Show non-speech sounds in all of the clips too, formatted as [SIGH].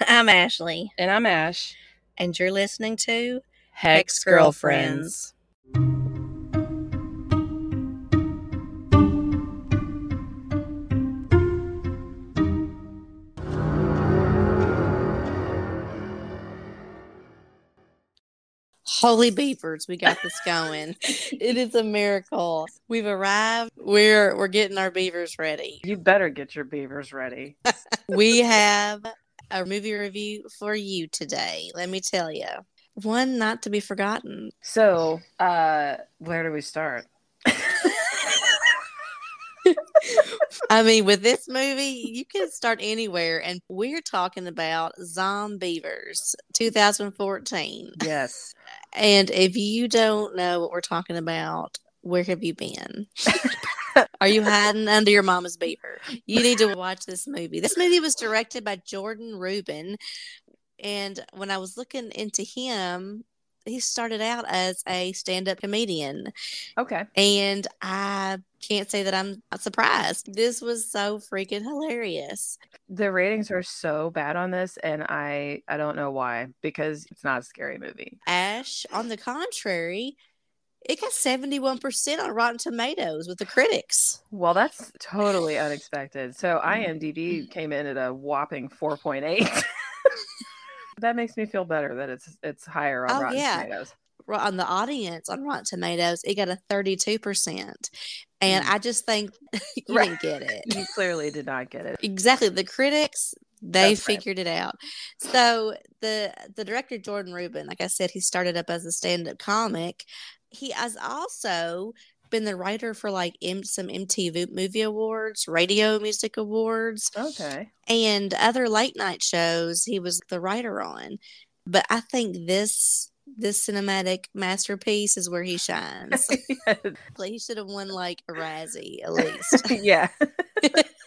I'm Ashley, And I'm Ash. and you're listening to Hex Girlfriends. Holy Beavers. We got this going. [LAUGHS] it is a miracle. We've arrived. We're we're getting our beavers ready. You better get your beavers ready. [LAUGHS] We have a movie review for you today. Let me tell you. One not to be forgotten. So, uh, where do we start? [LAUGHS] I mean, with this movie, you can start anywhere, and we're talking about Zombeavers 2014. Yes. And if you don't know what we're talking about, where have you been? [LAUGHS] Are you hiding under your mama's beaver? You need to watch this movie. This movie was directed by Jordan Rubin. And when I was looking into him, he started out as a stand up comedian. Okay. And I can't say that I'm surprised. This was so freaking hilarious. The ratings are so bad on this, and I I don't know why because it's not a scary movie. Ash, on the contrary, it got 71% on Rotten Tomatoes with the critics. Well, that's totally unexpected. So IMDb came in at a whopping 4.8. [LAUGHS] that makes me feel better that it's it's higher on Oh, Rotten yeah. Tomatoes. On the audience on Rotten Tomatoes, it got a 32%. And Mm. I just think [LAUGHS] you Right. didn't get it. You clearly did not get it. Exactly. The critics, they That's right. figured it out. So the the director Jordan Rubin, like I said, he started up as a stand-up comic. He has also been the writer for like M- some MTV movie awards, radio music awards, Okay. and other late night shows. He was the writer on. But I think this this cinematic masterpiece is where he shines. [LAUGHS] he should have won like a Razzie at least. [LAUGHS] yeah. [LAUGHS]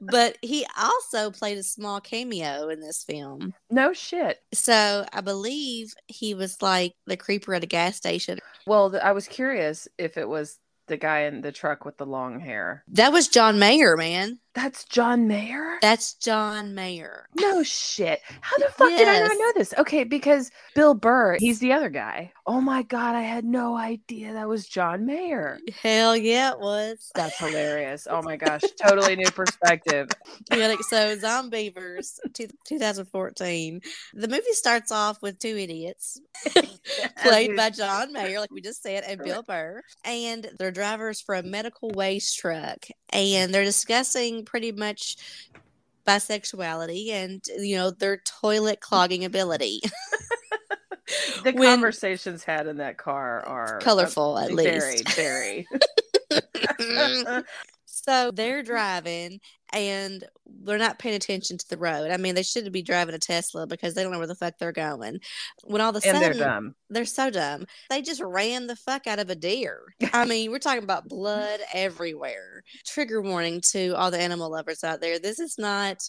but he also played a small cameo in this film. No shit. So I believe he was like the creeper at a gas station. Well, I was curious if it was the guy in the truck with the long hair. That was John Mayer, man. That's John Mayer? That's John Mayer. no shit. How the fuck did I not know this? Okay, because Bill Burr, he's the other guy. Oh my god, I had no idea that was John Mayer. Hell yeah, it was. That's hilarious. Oh my gosh, [LAUGHS] totally new perspective. Yeah, like, so Zombeavers two, 2014. The movie starts off with two idiots [LAUGHS] played by John Mayer, like we just said, and Bill Burr. And they're drivers for a medical waste truck. And they're discussing pretty much bisexuality and, you know, their toilet clogging ability. [LAUGHS] the [LAUGHS] when- conversations had in that car are uh, Colorful, at least. very, very. [LAUGHS] so they're driving and they're not paying attention to the road. I mean, they shouldn't be driving a Tesla because they don't know where the fuck they're going. When all of a and sudden they're dumb. They're so dumb. They just ran the fuck out of a deer. I mean, we're talking about blood [LAUGHS] everywhere. Trigger warning to all the animal lovers out there. This is not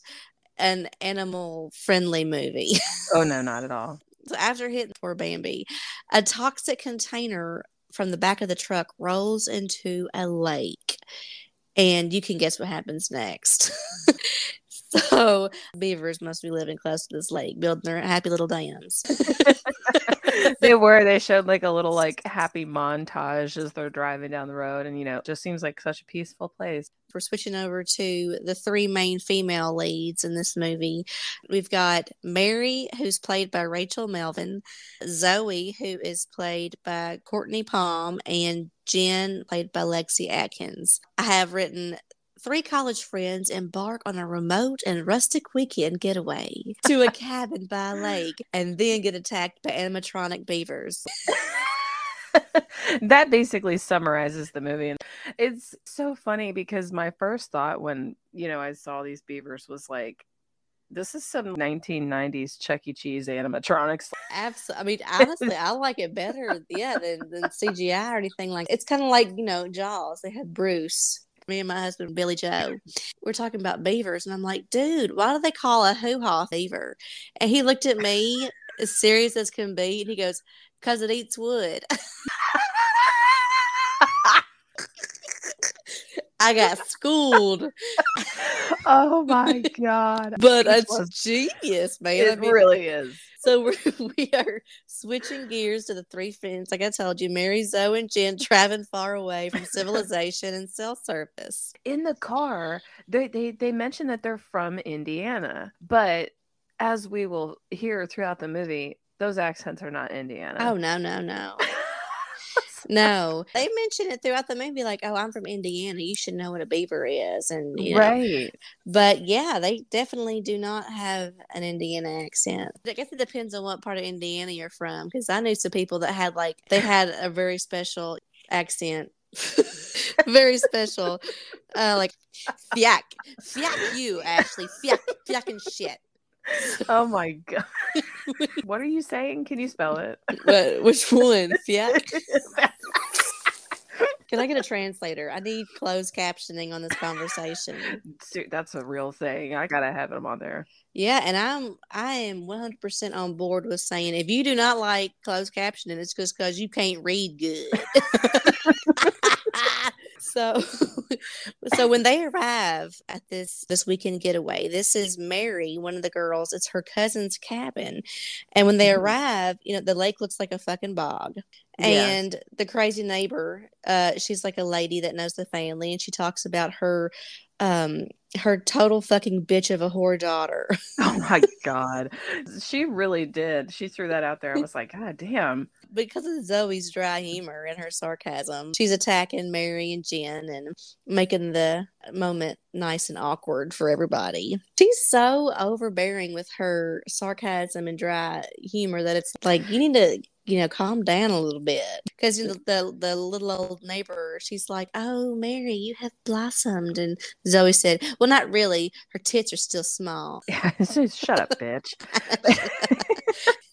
an animal friendly movie. Oh no, [LAUGHS] not at all. so after hitting poor Bambi, a toxic container from the back of the truck rolls into a lake. And you can guess what happens next. [LAUGHS] so beavers must be living close to this lake, building their happy little dams. [LAUGHS] they were. They showed like a little like happy montage as they're driving down the road, and you know, it just seems like such a peaceful place. we're switching over to the three main female leads in this movie. We've got Mary, who's played by Rachel Melvin, Zoe, who is played by Cortney Palm, and Jen, played by Lexi Atkins. I have written. Three college friends embark on a remote and rustic weekend getaway to a cabin by a lake and then get attacked by animatronic beavers. [LAUGHS] that basically summarizes the movie. And it's so funny because my first thought when, you know, I saw these beavers was like, this is some 1990s Chuck E. Cheese animatronics. Absolutely. I mean, [LAUGHS] honestly, I like it better, yeah, than, than CGI or anything like. It's kind of like you know Jaws. They had Bruce. Me and my husband Billy Joe. We're talking about beavers, and I'm like, dude, why do they call a hoo ha beaver? And he looked at me as serious as can be, and he goes, "Cause it eats wood." [LAUGHS] I got schooled. [LAUGHS] oh my [LAUGHS] god! But it's genius, man. It I mean, really is. So we're, [LAUGHS] we are switching gears to the three friends. Like I told you, Mary, Zoe, and Jen traveling far away from civilization and cell service. In the car, they they they mention that they're from Indiana, but as we will hear throughout the movie, those accents are not Indiana. Oh no, no, no. [LAUGHS] no, they mention it throughout the movie, like, "Oh, I'm from Indiana. You should know what a beaver is," and you know. right. But yeah, they definitely do not have an Indiana accent. I guess it depends on what part of Indiana you're from, because I knew some people that had like they had a very special accent. [LAUGHS] very special, uh, like fiak, fiak you, Ashley, fiak, fiak and shit [LAUGHS] oh my [LAUGHS] god. what are you saying? Can you spell it? What, which one? [LAUGHS] Yeah. Can I get a translator? I need closed captioning on this conversation. Dude, that's a real thing. I gotta have them on there. Yeah, and I'm I am 100 percent on board with saying if you do not like closed captioning, it's just because you can't read good. So [LAUGHS] so when they arrive at this this weekend getaway this is mary one of the girls. It's her cousin's cabin. And when they mm-hmm. arrive you know the lake looks like a fucking bog. And the crazy neighbor uh she's like a lady that knows the family and she talks about her um her total fucking bitch of a whore daughter. [LAUGHS] oh my god. She really did. She threw that out there. I was like, God damn. Because of Zoe's dry humor and her sarcasm, she's attacking Mary and Jen and making the moment nice and awkward for everybody. She's so overbearing with her sarcasm and dry humor that it's like you need to you know, calm down a little bit. Because you know, the the little old neighbor, she's like, "Oh, Mary, you have blossomed," and Zoe said, "Well, not really. Her tits are still small." Yeah, [LAUGHS] shut up, bitch.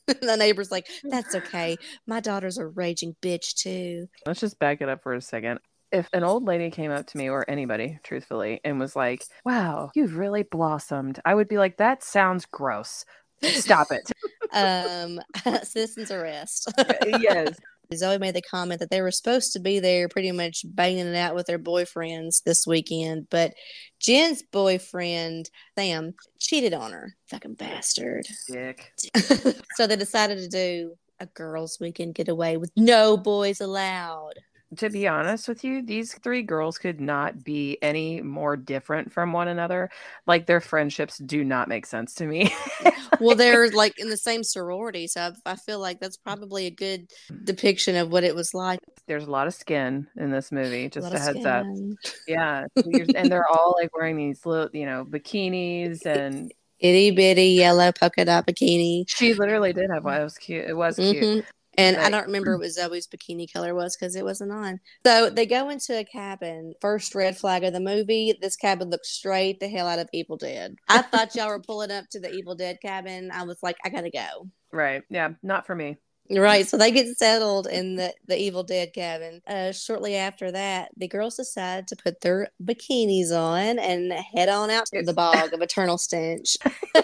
[LAUGHS] the neighbor's like, [LAUGHS] "That's okay. My daughter's a raging bitch too." Let's just back it up for a second if an old lady came up to me or anybody truthfully and was like wow you've really blossomed i would be like that sounds gross Stop it. [LAUGHS] um, [LAUGHS] citizens arrest. yes. [LAUGHS] Zoe made the comment that they were supposed to be there pretty much banging it out with their boyfriends this weekend, but Jen's boyfriend, Sam, cheated on her. Fucking bastard. Dick. so they decided to do a girls' weekend getaway with no boys allowed to be honest with you, these three girls could not be any more different from one another. Like their friendships do not make sense to me. [LAUGHS] well, they're like in the same sorority, so I, I, feel like that's probably a good depiction of what it was like. There's a lot of skin in this movie. Just a, a heads up. Yeah, [LAUGHS] and they're all like wearing these little, you know, bikinis and itty bitty yellow polka dot bikini. She literally did have one. It was cute. It was cute. Mm-hmm. And right. I don't remember what Zoe's bikini color was because it wasn't on. So they go into a cabin. First red flag of the movie. This cabin looks straight the hell out of Evil Dead. I thought y'all were pulling up to the Evil Dead cabin. I was like, I gotta go. Right. Yeah. Not for me. Right. So they get settled in the, the Evil Dead cabin. Uh, shortly after that, the girls decide to put their bikinis on and head on out to the bog of [LAUGHS] eternal stench. [LAUGHS]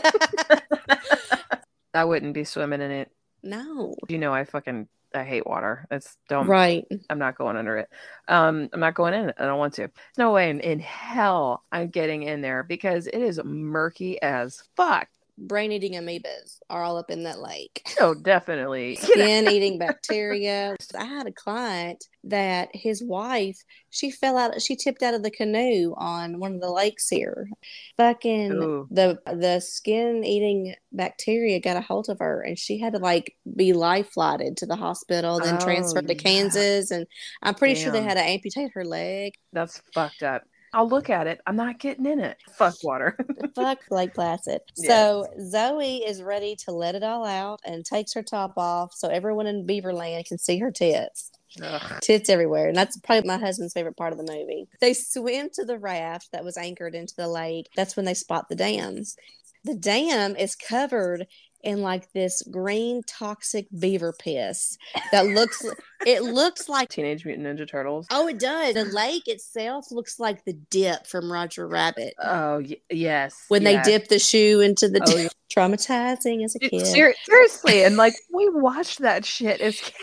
I wouldn't be swimming in it. No. You know, I fucking I hate water. It's don't right. I'm not going under it. Um, I'm not going in it. I don't want to. No way in, in hell I'm getting in there because it is murky as fuck brain eating amoebas are all up in that lake. Oh, definitely. [LAUGHS] Skin eating bacteria. I had a client that his wife, she fell out, she tipped out of the canoe on one of the lakes here. Fucking Ooh. the the skin eating bacteria got a hold of her and she had to like be life flighted to the hospital, then oh, transferred to oh, Kansas. And I'm pretty Damn. sure they had to amputate her leg. That's fucked up. I'll look at it. I'm not getting in it. Fuck water. [LAUGHS] Fuck Lake Placid. Yes. So Zoe is ready to let it all out and takes her top off so everyone in Beaverland can see her tits. Ugh. Tits everywhere. And that's probably my husband's favorite part of the movie. They swim to the raft that was anchored into the lake. That's when they spot the dams. The dam is covered in like this green toxic beaver piss that looks it looks [LAUGHS] like Teenage Mutant Ninja Turtles. Oh, it does. The [GASPS] lake itself looks like the dip from Roger Rabbit. Oh y- yes. When yes. they dip the shoe into the oh, dip. traumatizing as a kid. Ser- seriously, and like [LAUGHS] we watched that shit as kids.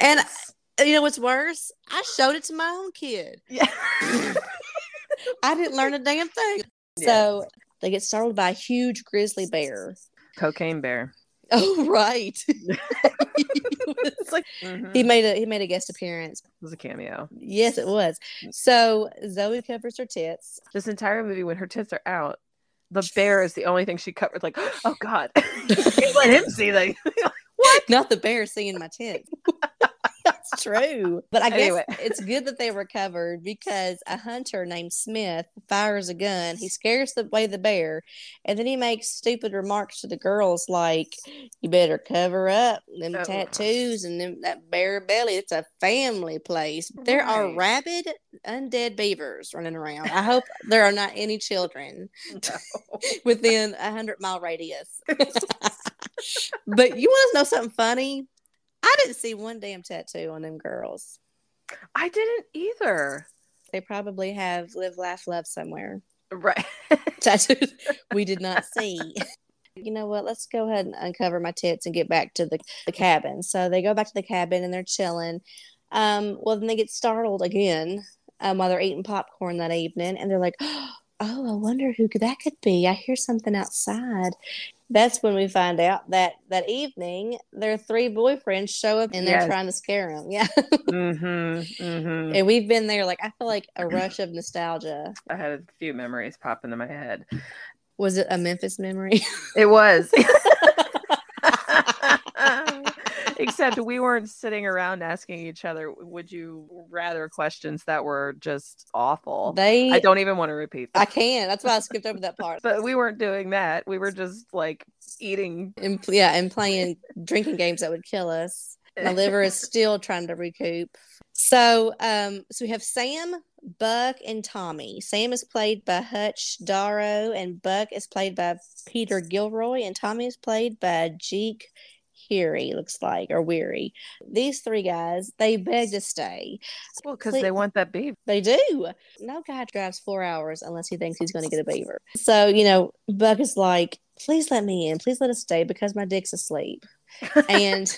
And uh, you know what's worse? I showed it to my own kid. Yeah. [LAUGHS] I didn't learn a damn thing. Yeah. So they get startled by a huge grizzly bear. Cocaine bear. [LAUGHS] Oh right. [LAUGHS] [LAUGHS] It's like mhm. he made a he made a guest appearance. it was a cameo. Yes, it was. So Zoe covers her tits. This entire movie, when her tits are out, the bear is the only thing she covered. Like, [GASPS] oh god, let him see that. What? Not the bear seeing my tits. True. [LAUGHS] But I guess Anyway. it's good that they recovered because a hunter named Smith fires a gun. He scares away the bear, and then he makes stupid remarks to the girls like, "You better cover up them Oh. tattoos and them that bare belly. It's a family place. There are rabid undead beavers running around. I hope there are not any children [LAUGHS] within a hundred mile radius. [LAUGHS] but you want to know something funny? I didn't see one damn tattoo on them girls. I didn't either. They probably have live, laugh, love somewhere. Right. [LAUGHS] Tattoos [LAUGHS] we did not see. You know what? Let's go ahead and uncover my tits and get back to the, the cabin. So they go back to the cabin and they're chilling. Um, well, then they get startled again um, while they're eating popcorn that evening, and they're like, [GASPS] "Oh, I wonder who that could be. I hear something outside." That's when we find out that that evening their three boyfriends show up and they're trying to scare them. Yeah, mm-hmm. Mm-hmm. and we've been there. Like I feel like a rush of nostalgia. I had a few memories pop into my head. Was it a Memphis memory? It was. [LAUGHS] Except [LAUGHS] we weren't sitting around asking each other, would you rather questions that were just awful. they. I don't even want to repeat I can't. That's why I skipped over that [LAUGHS] part. But we weren't doing that. We were just like eating. And, yeah, and playing drinking games that would kill us. My [LAUGHS] liver is still trying to recoup. So, um, so we have Sam, Buck, and Tommy. Sam is played by Hutch Dano, and Buck is played by Peter Gilroy, and Tommy is played by Jeek Heary, looks like, or Weary. These three guys, they beg to stay. Well, because they want that beaver. They do. No guy drives four hours unless he thinks he's going to get a beaver. So, you know, Buck is like, please let me in. Please let us stay because my dick's asleep. [LAUGHS] And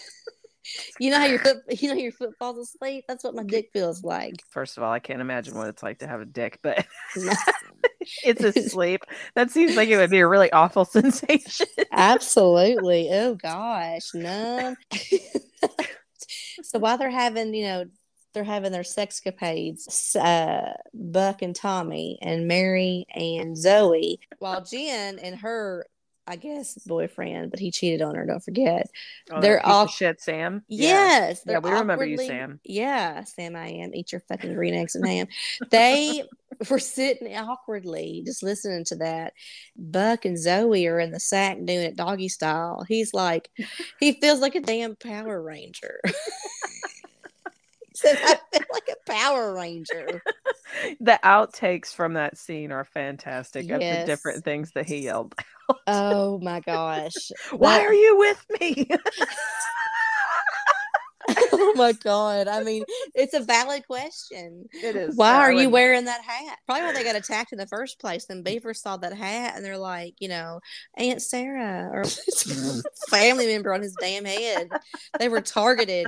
you know how your foot, [LAUGHS] you know, your foot falls asleep. That's what my dick feels like. First of all, I can't imagine what it's like to have a dick, but [LAUGHS] it's asleep. [LAUGHS] That seems like it would be a really awful sensation. Absolutely. Oh gosh, no. so while they're having, you know, they're having their sexcapades, uh, Buck and Tommy and Mary and Zoe, while Jen and her, I guess, boyfriend, but he cheated on her. Don't forget. Oh, They're that piece of all- shit, Sam. Yes, Yeah, they're we remember you, Sam. Yeah, Sam, I am. Eat your fucking green eggs and ham. They [LAUGHS] were sitting awkwardly, just listening to that. Buck and Zoe are in the sack doing it doggy style. He's like, he feels like a damn Power Ranger. [LAUGHS] he said, I feel like a Power Ranger. The outtakes from that scene are fantastic of the different things that he yelled. Oh my [LAUGHS] gosh. Why That- are you with me? [LAUGHS] oh my god. I mean, it's a valid question. it is. Why I are you wearing that hat? Probably why they got attacked in the first place. Then beavers saw that hat and they're like, you know, Aunt Sarah or [LAUGHS] family member on his damn head. They were targeted.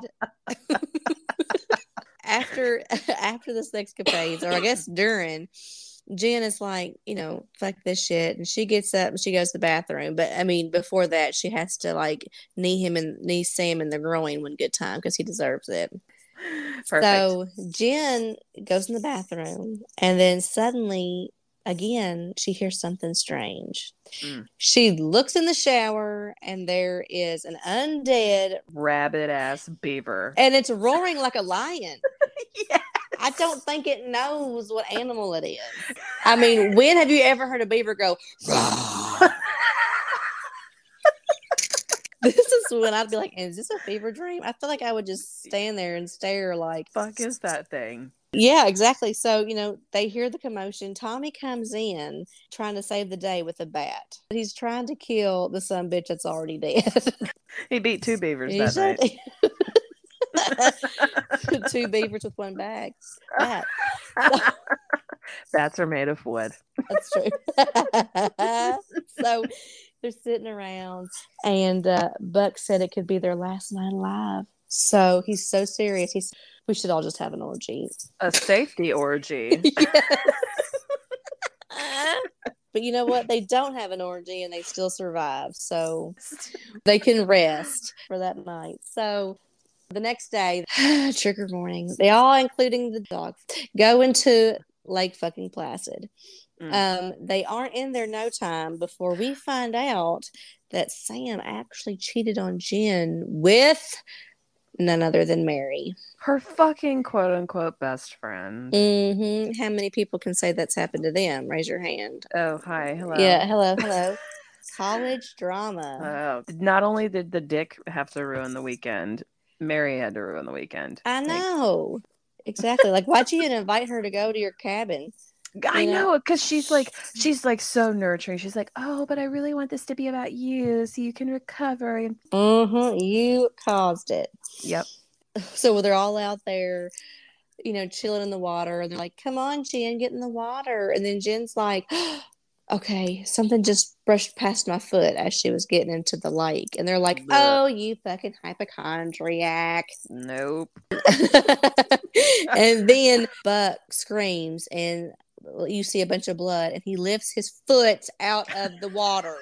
After [LAUGHS] after the sexcapades, or I guess [COUGHS] during, Jen is like, you know, fuck this shit, and she gets up and she goes to the bathroom. But I mean, before that, she has to like knee him and knee Sam in the groin one good time because he deserves it. Perfect. So Jen goes in the bathroom and then suddenly again she hears something strange. Mm. She looks in the shower and there is an undead Rabbit ass beaver. and it's [LAUGHS] roaring like a lion. Yes. I don't think it knows what animal it is. I mean, when have you ever heard a beaver go? [LAUGHS] this is when I'd be like, "Is this a fever dream?" I feel like I would just stand there and stare, like, Fuck is that thing? Yeah, exactly. So, you know, they hear the commotion. Tommy comes in trying to save the day with a bat. He's trying to kill the son bitch that's already dead. [LAUGHS] He beat two beavers He that night. [LAUGHS] Two beavers with one bag. Bat. [LAUGHS] Bats are made of wood. That's true. so they're sitting around, and uh, Buck said it could be their last night alive. So he's so serious. He's we should all just have an orgy. A safety orgy. [LAUGHS] But you know what? They don't have an orgy and they still survive. So they can rest for that night. So the next day, [SIGHS] trigger warning, they all, including the dogs, go into Lake fucking Placid. Mm. Um, they aren't in there no time before we find out that Sam actually cheated on Jen with none other than Mary. Her fucking quote unquote best friend. Mm-hmm. How many people can say that's happened to them? Raise your hand. Oh, hi. Hello. Yeah, hello, [LAUGHS] hello. College drama. Oh, not only did the dick have to ruin the weekend, Mary had to ruin the weekend. I know. Like... exactly. Like, why'd you invite her to go to your cabin? I know because she's like she's like so nurturing. She's like, oh, but I really want this to be about you, so you can recover. And mm-hmm. you caused it. Yep. So they're all out there, you know, chilling in the water. And they're like, "Come on, Jen, get in the water." And then Jen's like, [GASPS] "Okay, something just brushed past my foot as she was getting into the lake." And they're like, "Oh, you fucking hypochondriac." Nope. [LAUGHS] and then Buck screams, and you see a bunch of blood and he lifts his foot out of the water.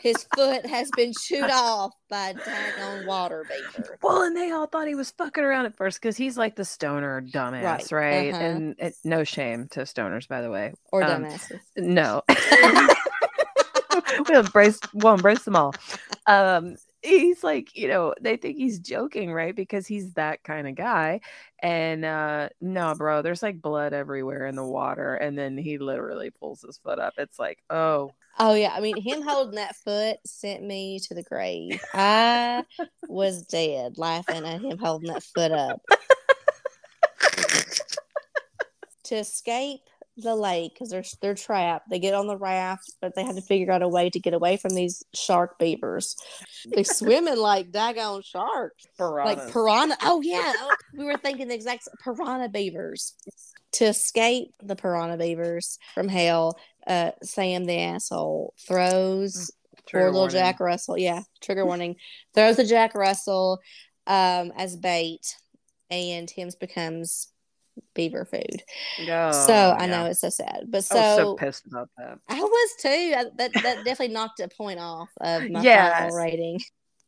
his foot has been chewed off by a daggone water beaver. Well, and they all thought he was fucking around at first because he's like the stoner dumbass, right? right? Uh-huh. And it, no shame to stoners, by the way, or um, dumbasses. No, [LAUGHS] we'll embrace, we'll embrace them all. Um, he's like, you know, they think he's joking, right? Because he's that kind of guy. And uh no, bro, there's like blood everywhere in the water. And then he literally pulls his foot up. It's like, oh. Oh yeah. I mean, him holding that foot sent me to the grave. I was dead laughing at him holding that foot up. [LAUGHS] to escape the lake because they're they're trapped. They get on the raft, but they have to figure out a way to get away from these shark beavers. They [LAUGHS] swim in like daggone sharks, Piranhas. like piranha. Oh yeah, oh, we were thinking the exact piranha beavers. To escape the piranha beavers from hell, uh, Sam the asshole throws poor little warning. Jack Russell. Yeah, trigger warning. throws the Jack Russell um, as bait, and Tim's becomes beaver food. Oh, so I yeah. know it's so sad, but so, I was so pissed about that. I was too. I, that that definitely knocked a point off of my yeah. final rating.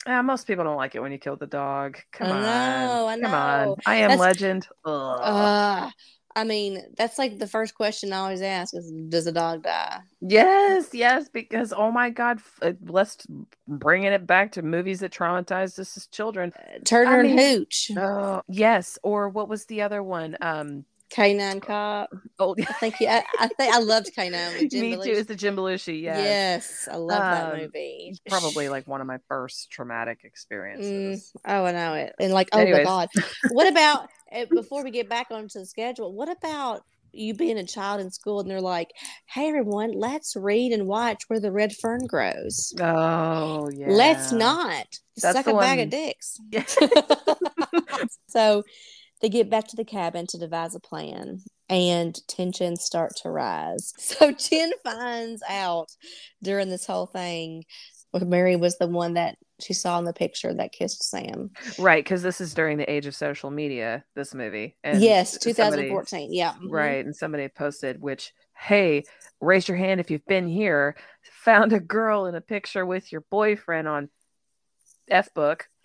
Yeah, most people don't like it when you kill the dog. Come I on, I know. come on. I am That's, legend. Ugh. Uh, I mean, that's like the first question I always ask is, does a dog die? Yes, yes, because oh my God, uh, let's bringing it back to movies that traumatized us as children. Uh, Turner I mean, and Hooch. Oh, yes. Or what was the other one? Um, K9 Cop. Oh, I think yeah, I, I think I loved K9. [LAUGHS] Me Belushi. too. It's the Jim Belushi. Yes, yes, I love um, that movie. Probably like one of my first traumatic experiences. Mm, oh, I know it. And like, oh Anyways. my god, what about eh, before we get back onto the schedule? What about you being a child in school and they're like, "Hey, everyone, let's read and watch where the red fern grows." Oh yeah. Let's not That's suck a one... bag of dicks. Yeah. [LAUGHS] so they get back to the cabin to devise a plan, and tensions start to rise. [LAUGHS] So Jen finds out during this whole thing, Mary was the one that she saw in the picture that kissed Sam. Right, because this is during the age of social media. This movie, and yes, 2014. Somebody, yeah, mm-hmm. right. And somebody posted, which, hey, raise your hand if you've been here. Found a girl in a picture with your boyfriend on F book. [LAUGHS]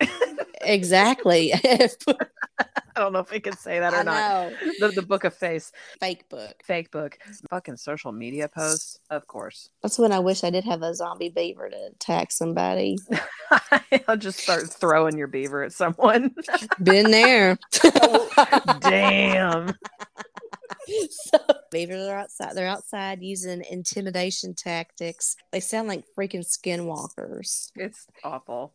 exactly. [LAUGHS] [LAUGHS] I don't know if we can say that or I not. The, the book of face. Fake book. Fake book. Fucking social media posts, of course. That's when I wish I did have a zombie beaver to attack somebody. [LAUGHS] I'll just start throwing your beaver at someone. Been there. Damn. so beavers are outside. They're outside using intimidation tactics. They sound like freaking skinwalkers. It's awful.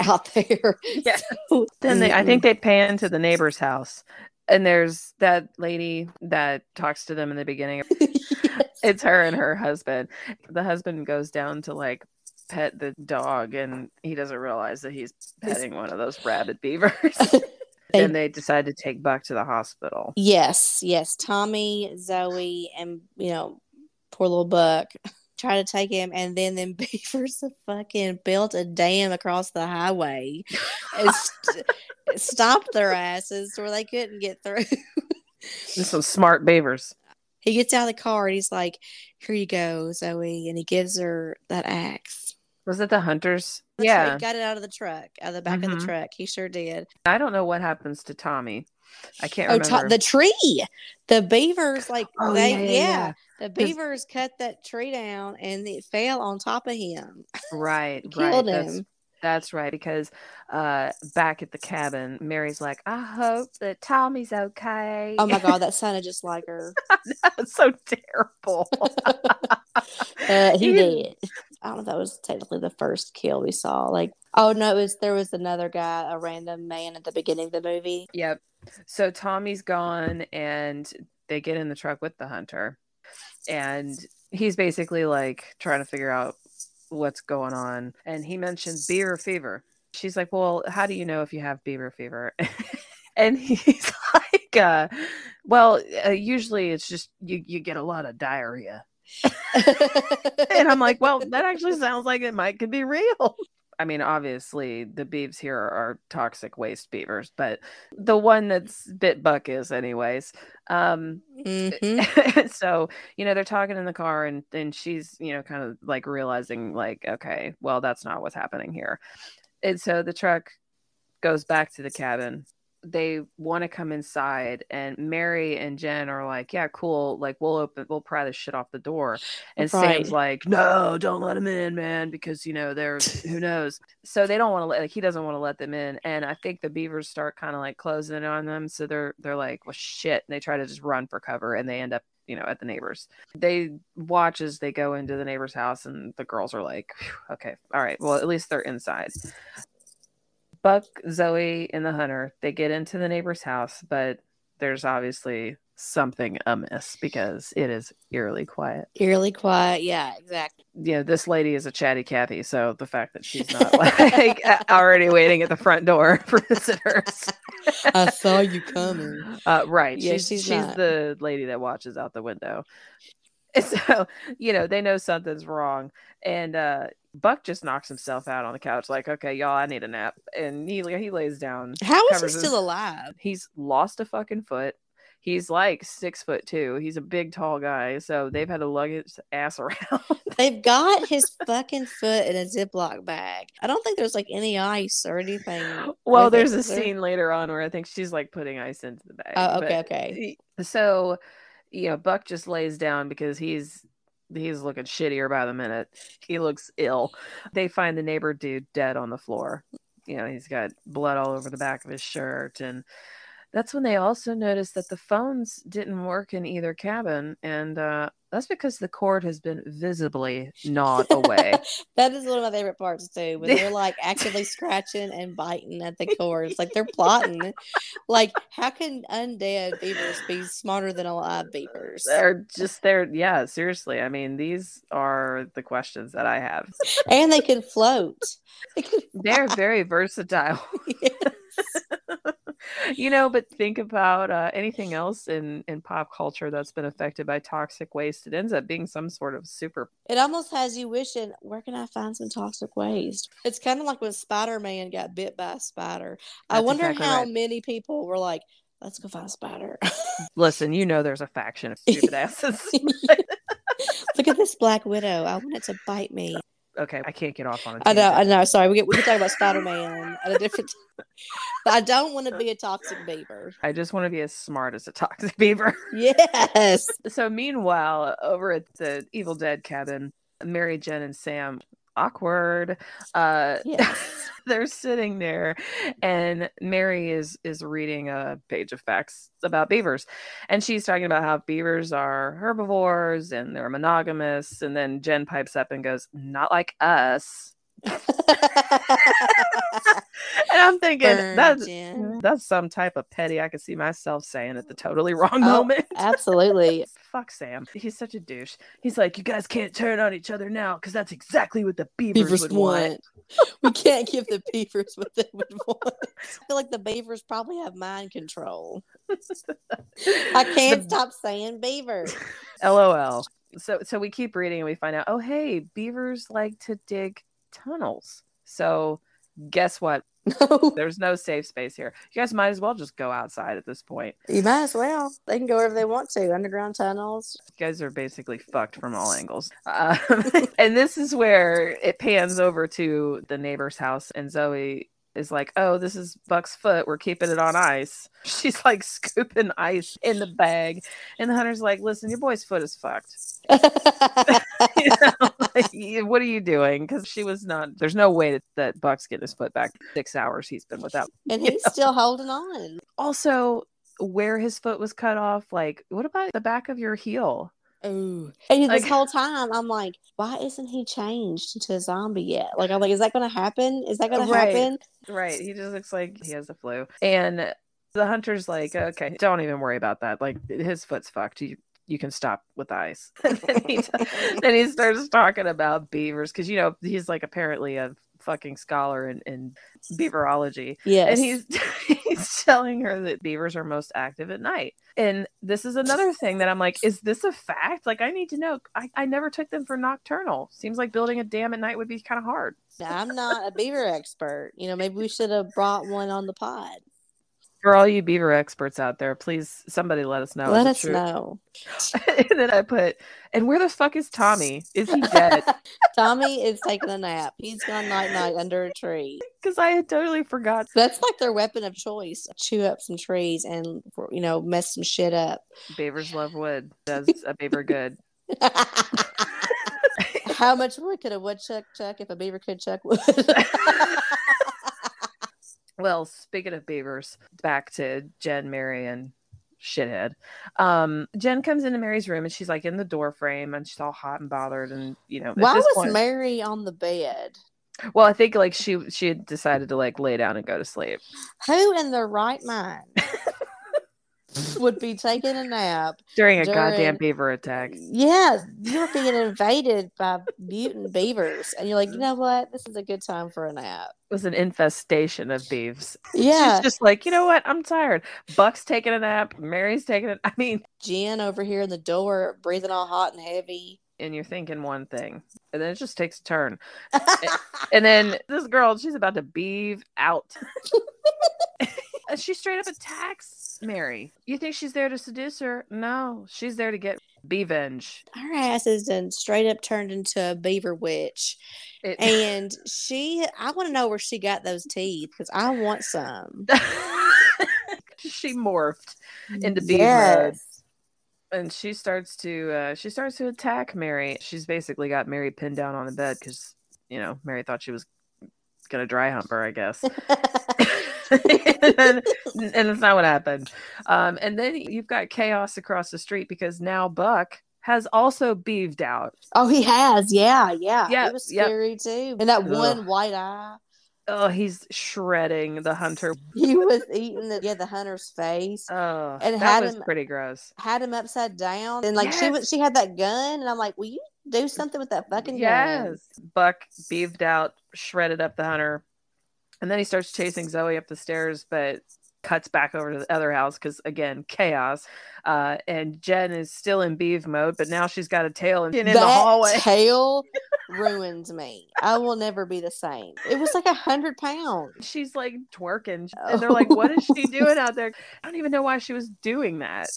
Out there. Yeah. [LAUGHS] So, then they, I think they pan to the neighbor's house, and there's that lady that talks to them in the beginning. [LAUGHS] yes. It's her and her husband. The husband goes down to like pet the dog, and he doesn't realize that he's petting one of those rabid beavers. [LAUGHS] And they decide to take Buck to the hospital. Yes, yes. Tommy, Zoe, and you know, poor little Buck try to take him, and then them [LAUGHS] beavers fucking built a dam across the highway and st- stopped their asses where they couldn't get through. some smart beavers. he gets out of the car and he's like, "Here you go, Zoe," and he gives her that axe. Was it the hunters? That's yeah, right, he got it out of the truck, out of the back of Mhm. the truck. He sure did. I don't know what happens to Tommy. I can't Oh, remember. to- the tree. The beavers, like Oh, they, yeah, yeah, yeah, the beavers cut that tree down and it fell on top of him. right, [LAUGHS] right. Killed That's, him. that's right. Because uh, back at the cabin, Mary's like, "I hope that Tommy's okay." Oh my god, that [LAUGHS] sounded just like her. [LAUGHS] That's so terrible. Uh, he Even- did. I don't know if that was technically the first kill we saw. Like, oh no, it was there was another guy, a random man at the beginning of the movie. Yep. So Tommy's gone and they get in the truck with the hunter. And he's basically like trying to figure out what's going on. And he mentions beaver fever. She's like, Well, how do you know if you have beaver fever? [LAUGHS] and he's [LAUGHS] like, uh, Well, uh, usually it's just you, you get a lot of diarrhea. And I'm like, Well, that [LAUGHS] actually sounds like it might could be real. I mean, obviously, the beavs here are toxic waste beavers, but the one that's bit Buck is, anyways. Um, Mhm. [LAUGHS] so you know, they're talking in the car, and and she's you know kind of like realizing like, okay, well, that's not what's happening here. And so the truck goes back to the cabin. They want to come inside, and Mary and Jen are like, "Yeah, cool. Like, we'll open, we'll pry this shit off the door." And Sam's like, "No, don't let him in, man, because you know they're who knows." So they don't want to let, like, he doesn't want to let them in, and I think the beavers start kind of like closing in on them. So they're they're like, "Well, shit!" And they try to just run for cover, and they end up, you know, at the neighbors. They watch as they go into the neighbor's house, and the girls are like, "Okay, all right. Well, at least they're inside." Buck, Zoe, and the hunter they get into the neighbor's house, but there's obviously something amiss because it is eerily quiet. Eerily quiet. Yeah, exactly. Yeah, this lady is a chatty Cathy, so the fact that she's not [LAUGHS] like already waiting at the front door [LAUGHS] for visitors. I saw you coming. Uh, right. Yeah, she's she's she's the lady that watches out the window. [LAUGHS] So, you know, they know something's wrong. And uh Buck just knocks himself out on the couch, like, okay, y'all, I need a nap. And he he lays down. How is he Covers his- still alive? He's lost a fucking foot. He's like six foot two. He's a big, tall guy. So they've had to lug his ass [LAUGHS] around. They've got his fucking foot in a Ziploc bag. I don't think there's like any ice or anything. well, with it, there's a there? scene later on where I think she's like putting ice into the bag. Oh, okay, but- okay. So, you know, Buck just lays down because he's he's looking shittier by the minute. He looks ill. They find the neighbor dude dead on the floor. You know, he's got blood all over the back of his shirt and that's when they also noticed that the phones didn't work in either cabin and uh that's because the cord has been visibly [LAUGHS] gnawed away. That is one of my favorite parts too. When they're like actively scratching and biting at the cords, like they're plotting. Like, how can undead beavers be smarter than alive beavers? they're just they're yeah, seriously. I mean, these are the questions that I have. And they can float. They can They're very versatile. [LAUGHS] you know but think about uh, anything else in in pop culture that's been affected by toxic waste it ends up being some sort of super It almost has you wishing, where can I find some toxic waste? It's kind of like when Spider Man got bit by a spider. I wonder exactly how right. many people were like, let's go find a spider. [LAUGHS] listen you know there's a faction of [LAUGHS] stupid asses [LAUGHS] Look at this Black Widow. I want it to bite me. Okay i can't get off on it. I know, I know. Sorry, we get we can talk about Spider Man at a different. [LAUGHS] but I don't want to be a toxic beaver. I just want to be as smart as a toxic [LAUGHS] beaver Yes. so meanwhile over at the evil dead cabin mary jen and sam awkward uh Yes. [LAUGHS] they're sitting there and mary is is reading a page of facts about beavers and she's talking about how beavers are herbivores and they're monogamous and then jen pipes up and goes not like us [LAUGHS] and i'm thinking that's that's some type of petty i could see myself saying at the totally wrong Oh, moment [LAUGHS] Absolutely. fuck sam he's such a douche he's like you guys can't turn on each other now because that's exactly what the beavers, Beavers would want want. We can't give the beavers what they would [LAUGHS] want. I feel like the beavers probably have mind control. I can't The- stop saying beaver. LOL. So so we keep reading and we find out, oh hey, beavers like to dig tunnels. So guess what? No, [LAUGHS] [LAUGHS] There's no safe space here. You guys might as well just go outside at this point. you might as well. They can go wherever they want to. Underground tunnels. You guys are basically fucked from all angles. Um, [LAUGHS] and this is where it pans over to the neighbor's house, and Zoe is like, "Oh, this is Buck's foot. We're keeping it on ice." She's like scooping ice in the bag, and the hunter's like, "Listen, your boy's foot is fucked. [LAUGHS] You know, like, what are you doing?" Because she was not. There's no way that, that Buck's getting his foot back. Six hours he's been without. [LAUGHS] and he's still holding on. Also, where his foot was cut off, like, what about the back of your heel? Ooh. And this whole time, I'm like, why isn't he changed into a zombie yet? Like, I'm like, is that going to happen? Is that going to happen? Right. He just looks like he has the flu. And the hunter's like, okay, don't even worry about that. Like his foot's fucked. You you can stop with ice. [LAUGHS] and then he, [LAUGHS] [LAUGHS] then he starts talking about beavers because you know he's like apparently a fucking scholar in, in beaverology. Yes. And he's he's telling her that beavers are most active at night. And this is another thing that I'm like, is this a fact? Like I need to know. I, I never took them for nocturnal. Seems like building a dam at night would be kind of hard. I'm not a beaver expert. You know, maybe we should have brought one on the pod. For all you beaver experts out there, please somebody let us know. Let us true? know. [LAUGHS] and then I put, and where the fuck is Tommy? Is he dead? [LAUGHS] Tommy is taking a nap. He's gone night night under a tree. [LAUGHS] Because I had totally forgot. That's like their weapon of choice. Chew up some trees and you know mess some shit up. Beavers love wood. Does a beaver good? How much wood could a woodchuck chuck if a beaver could chuck wood? Well, speaking of beavers, back to Jen, Mary, and shithead. Um, Jen comes into Mary's room and she's like in the door frame and she's all hot and bothered and you know. at Why was point- Mary on the bed? Well, I think like she she had decided to like lay down and go to sleep. Who in their right mind [LAUGHS] [LAUGHS] would be taking a nap? during a During- goddamn beaver attack. Yeah, you're being invaded by mutant beavers, and you're like, you know what? This is a good time for a nap. It was an infestation of beeves. Yeah, She's just like, you know what? I'm tired. Buck's taking a nap. Mary's taking it. I mean, Jen over here in the door, breathing all hot and heavy. and you're thinking one thing, and then it just takes a turn. [LAUGHS] And then this girl, she's about to beave out. [LAUGHS] And she straight up attacks Mary. You think she's there to seduce her? No, she's there to get beavenge. Her ass is done straight up turned into a beaver witch, It- and she. I want to know where she got those teeth because I want some. [LAUGHS] she morphed into beaver. Yes. and she starts to uh she starts to attack mary she's basically got mary pinned down on the bed because you know mary thought she was gonna dry hump her i guess [LAUGHS] and, [LAUGHS] and it's not what happened um and then you've got chaos across the street because now buck has also beaved out Oh, he has. Yeah, yeah. Yeah, it was yep. scary too. And that Ugh. one white eye. oh he's shredding the hunter He was eating the yeah the hunter's face. oh And that had was him- pretty gross had him upside down and like she was she had that gun and I'm like, will you do something with that fucking gun? Yes. Buck beaved out, shredded up the hunter. And then he starts chasing Zoe up the stairs, but cuts back over to the other house because, again, chaos. Uh, and Jen is still in beeve mode, but now she's got a tail and in the hallway. [LAUGHS] tail ruins me. I will never be the same. It was like a hundred pounds. She's like twerking. And they're like, what is she doing out there? I don't even know why she was doing that.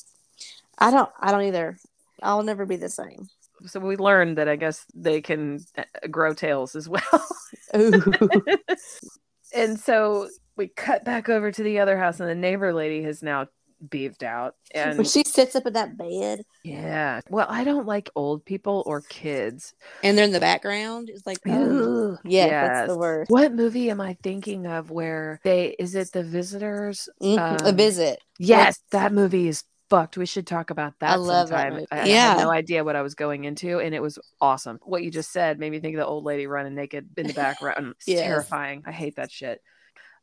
I don't. I don't either. I'll never be the same. So we learned that I guess they can uh, grow tails as well. Ooh. [LAUGHS] and so we cut back over to the other house, and the neighbor lady has now beaved out. when And she sits up in that bed yeah, well, I don't like old people or kids. and they're in the background, it's like, oh, yeah, that's the worst. What movie am I thinking of where they is it the visitors? Mhm, a Um, visit. Yes, that movie is fucked. We should talk about that I love that movie. I, I Yeah. had no idea what I was going into, and it was awesome. What you just said made me think of the old lady running naked in the background. It's Yes. terrifying. I hate that shit.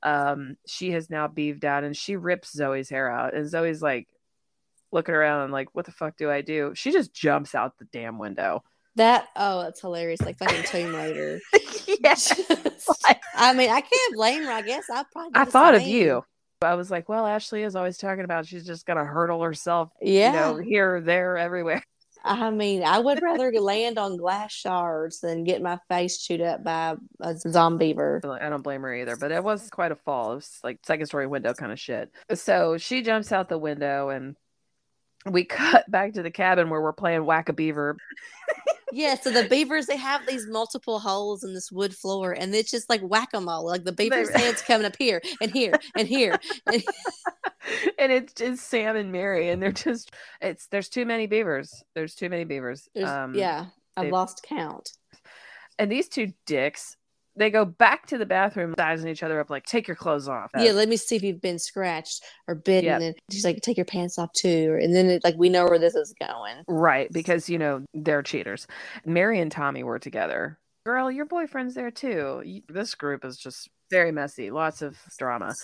Um, she has now beaved out, and she rips Zoe's hair out, and Zoe's like looking around and like, "What the fuck do I do?" She just jumps out the damn window. That oh, that's hilarious. Like fucking Tomb Raider. [LAUGHS] yes. [LAUGHS] I mean, I can't blame her. I guess I probably. I thought of you. I was like, well, Ashley is always talking about she's just gonna hurdle herself, Yeah, you know, here, there, everywhere. [LAUGHS] I mean, I would rather land on glass shards than get my face chewed up by a zombie beaver. I don't blame her either, but it was quite a fall. It was like second story window kind of shit. So she jumps out the window and we [LAUGHS] cut back to the cabin where we're playing whack a beaver. yeah, so the beavers they have these multiple holes in this wood floor, and it's just like whack a mole. Like the beaver's [LAUGHS] head's coming up here and here and here, and, [LAUGHS] and it's just Sam and Mary, and they're just it's there's too many beavers. There's too many beavers. Um, yeah, I've lost count. And these two dicks they go back to the bathroom, sizing each other up, like, take your clothes off. Yeah, let me see if you've been scratched or bitten. Yep. And she's like, take your pants off too. And then, it, like, we know where this is going. Right. Because, you know, they're cheaters. Mary and Tommy were together. Girl, your boyfriend's there too. This group is just very messy, lots of drama.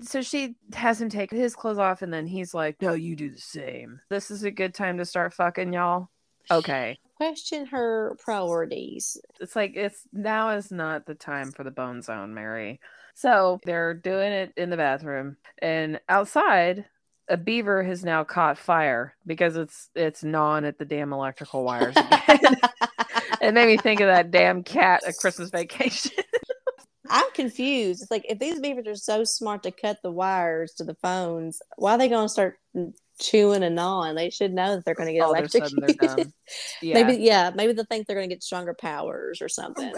So she has him take his clothes off, and then he's like, No, you do the same. This is a good time to start fucking, y'all. Okay question her priorities. It's like it's now is not the time for the bone zone, Mary. So they're doing it in the bathroom and outside a beaver has now caught fire because it's it's gnawing at the damn electrical wires [LAUGHS] again. it made me think of that damn cat at Christmas vacation. [LAUGHS] I'm confused. It's like if these beavers are so smart to cut the wires to the phones, why are they going to start chewing and gnawing. They should know that they're going to get electrocuted. [LAUGHS] Yeah. maybe, yeah, maybe they think they're going to get stronger powers or something.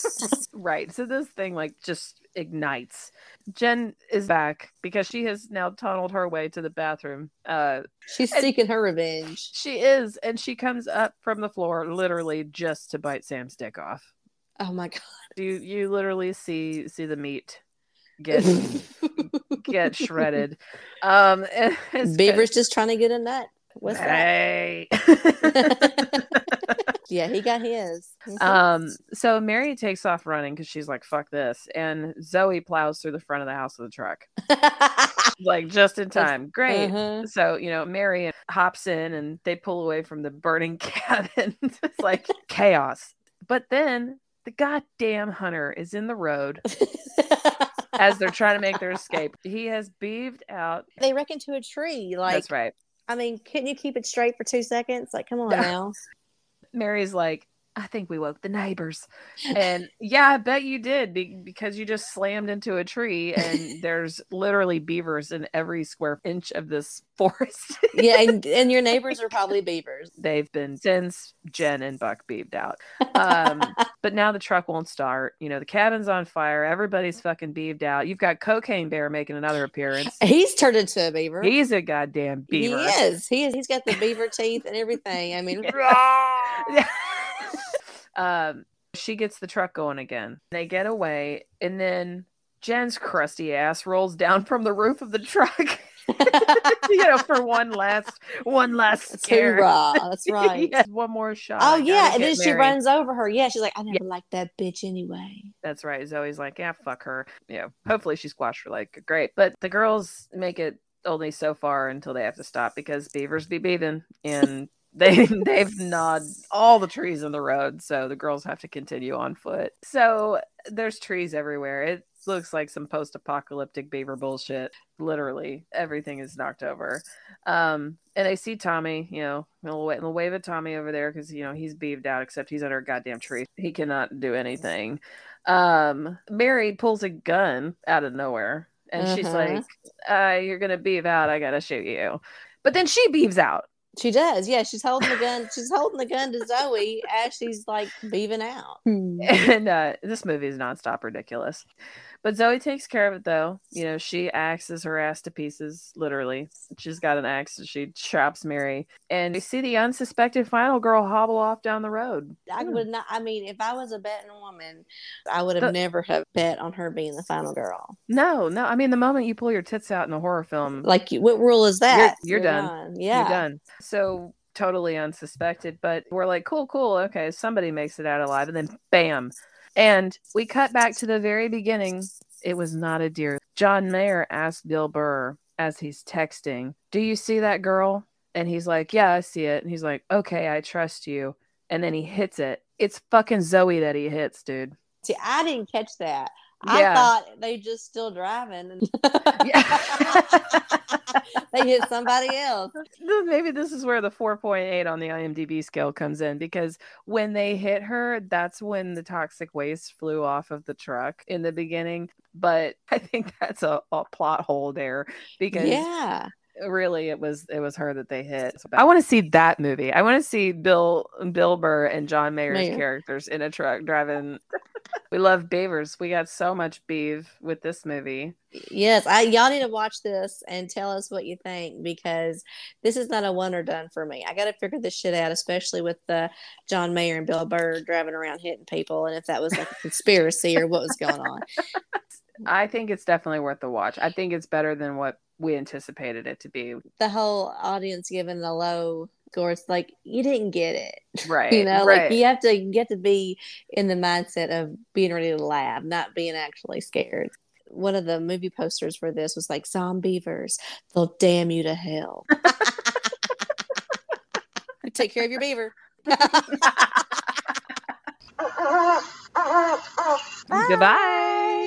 [LAUGHS] right. So this thing like just ignites. Jen is back because she has now tunneled her way to the bathroom. Uh, She's seeking her revenge. She is, and she comes up from the floor literally just to bite Sam's dick off. Oh my god! You you literally see see the meat get get shredded. Um, [LAUGHS] Beaver's just trying to get a nut. What's hey. that? [LAUGHS] yeah, he got his. Um, so Mary takes off running because she's like, "Fuck this," and Zoe plows through the front of the house with a truck, [LAUGHS] like just in time. Great. Uh-huh. So you know, Mary hops in and they pull away from the burning cabin. it's like chaos. But then the goddamn hunter is in the road as they're trying to make their escape. He has beaved out. They wreck into a tree. Like that's right. I mean, couldn't you keep it straight for two seconds? Like, come on [LAUGHS] now. Mary's like, I think we woke the neighbors. And yeah, I bet you did because you just slammed into a tree and [LAUGHS] there's literally beavers in every square inch of this [LAUGHS] forest. yeah, and, and, your neighbors are probably beavers. They've been since Jen and Buck beaved out. Um, [LAUGHS] but now the truck won't start. You know, the cabin's on fire. Everybody's fucking beaved out. You've got Cocaine Bear making another appearance. He's turned into a beaver. He's a goddamn beaver. He is. He is. He's got the beaver teeth and everything. I mean, um, she gets the truck going again. They get away, and then Jen's crusty ass rolls down from the roof of the truck. [LAUGHS] you know, for one last, one last scare. Hoorah, [LAUGHS] that's right. yeah, one more shot. Oh yeah, and then she runs over her. Yeah, she's like, I never yeah. liked that bitch anyway. That's right. Zoe's like, yeah, fuck her. Yeah, hopefully she squashed her like great. But the girls make it only so far until they have to stop because beavers be beaving and they [LAUGHS] they've gnawed all the trees in the road, so the girls have to continue on foot. So there's trees everywhere. It looks like some post-apocalyptic beaver bullshit. Literally, everything is knocked over. Um, and I see Tommy, you know, we'll wave at Tommy over there because you know he's beaved out, except he's under a goddamn tree. He cannot do anything. Um, Mary pulls a gun out of nowhere, and uh-huh. she's like, uh, "You're gonna beave out. I gotta shoot you." But then she beaves out she does. Yeah, she's holding the gun. She's holding the gun to Zoe as she's like beaving out. [LAUGHS] And uh, this movie is nonstop ridiculous. But Zoe takes care of it though. You know, she axes her ass to pieces, literally. She's got an axe and she chops Mary. And we see the unsuspected final girl hobble off down the road. I hmm. would not I mean, if I was a betting woman, I would have but, never have bet on her being the final girl. No, no. I mean the moment you pull your tits out in a horror film. Like what rule is that? You're, you're, you're done. done. Yeah. You're done. So totally unsuspected, but we're like, cool, cool, okay, somebody makes it out alive, and then bam, and we cut back to the very beginning. It was not a deer. John Mayer asked Bill Burr as he's texting, Do you see that girl? And he's like, Yeah, I see it. And he's like, Okay, I trust you. And then he hits it. It's fucking Zoe that he hits, dude. See, I didn't catch that. I Yeah. thought they just still driving. And [LAUGHS] [LAUGHS] they hit somebody else. Maybe this is where the 4.8 on the IMDb scale comes in because when they hit her, that's when the toxic waste flew off of the truck in the beginning. But I think that's a, a plot hole there because Yeah. Really it was it was her that they hit. I want to see that movie. I want to see Bill Bill Burr and John Mayer's Mayer. characters in a truck driving. [LAUGHS] we love beavers. We got so much beef with this movie. Yes, I y'all need to watch this and tell us what you think because this is not a one or done for me. I got to figure this shit out, especially with the John Mayer and Bill Burr driving around hitting people, and if that was like a conspiracy or what was going on. [LAUGHS] I think it's definitely worth the watch. I think it's better than what we anticipated it to be. The whole audience giving a low score, it's like you didn't get it. [LAUGHS] Right. You know, right. like you have to you have to be in the mindset of being ready to laugh, not being actually scared. One of the movie posters for this was like Zombeavers, they'll damn you to hell. [LAUGHS] Take care of your beaver. [LAUGHS] Goodbye.